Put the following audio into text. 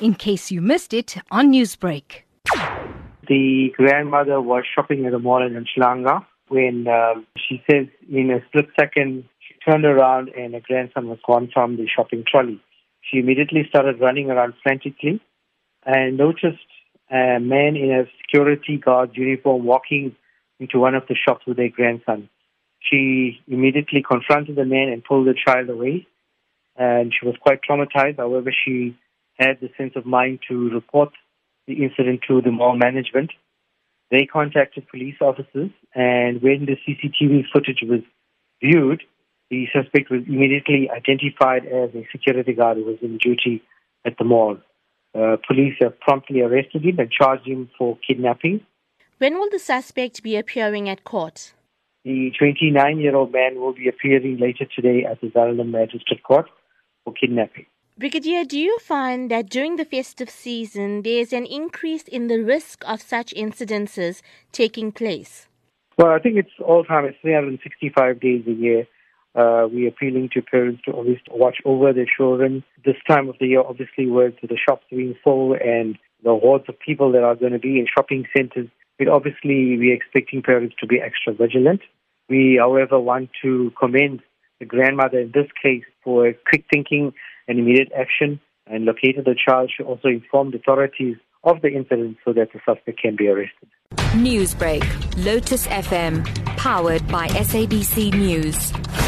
in case you missed it on Newsbreak. The grandmother was shopping at a mall in Umhlanga when um, she says in a split second she turned around and her grandson was gone from the shopping trolley. She immediately started running around frantically and noticed a man in a security guard uniform walking into one of the shops with their grandson. She immediately confronted the man and pulled the child away. And she was quite traumatized. However, she had the sense of mind to report the incident to the mall management. They contacted police officers, and when the CCTV footage was viewed, the suspect was immediately identified as a security guard who was in duty at the mall. Uh, police have promptly arrested him and charged him for kidnapping. When will the suspect be appearing at court? The 29 year old man will be appearing later today at the Verulam Magistrate Court for kidnapping. Brigadier, do you find that during the festive season there's an increase in the risk of such incidences taking place? Well, I think it's all time. It's 365 days a year. Uh, we're appealing to parents to always watch over their children. This time of the year, obviously, with the shops being full and the hordes of people that are going to be in shopping centers, but obviously we're expecting parents to be extra vigilant. We, however, want to commend the grandmother in this case for quick thinking and immediate action and located the child. She also informed authorities of the incident so that the suspect can be arrested. Newsbreak, Lotus FM, powered by SABC News.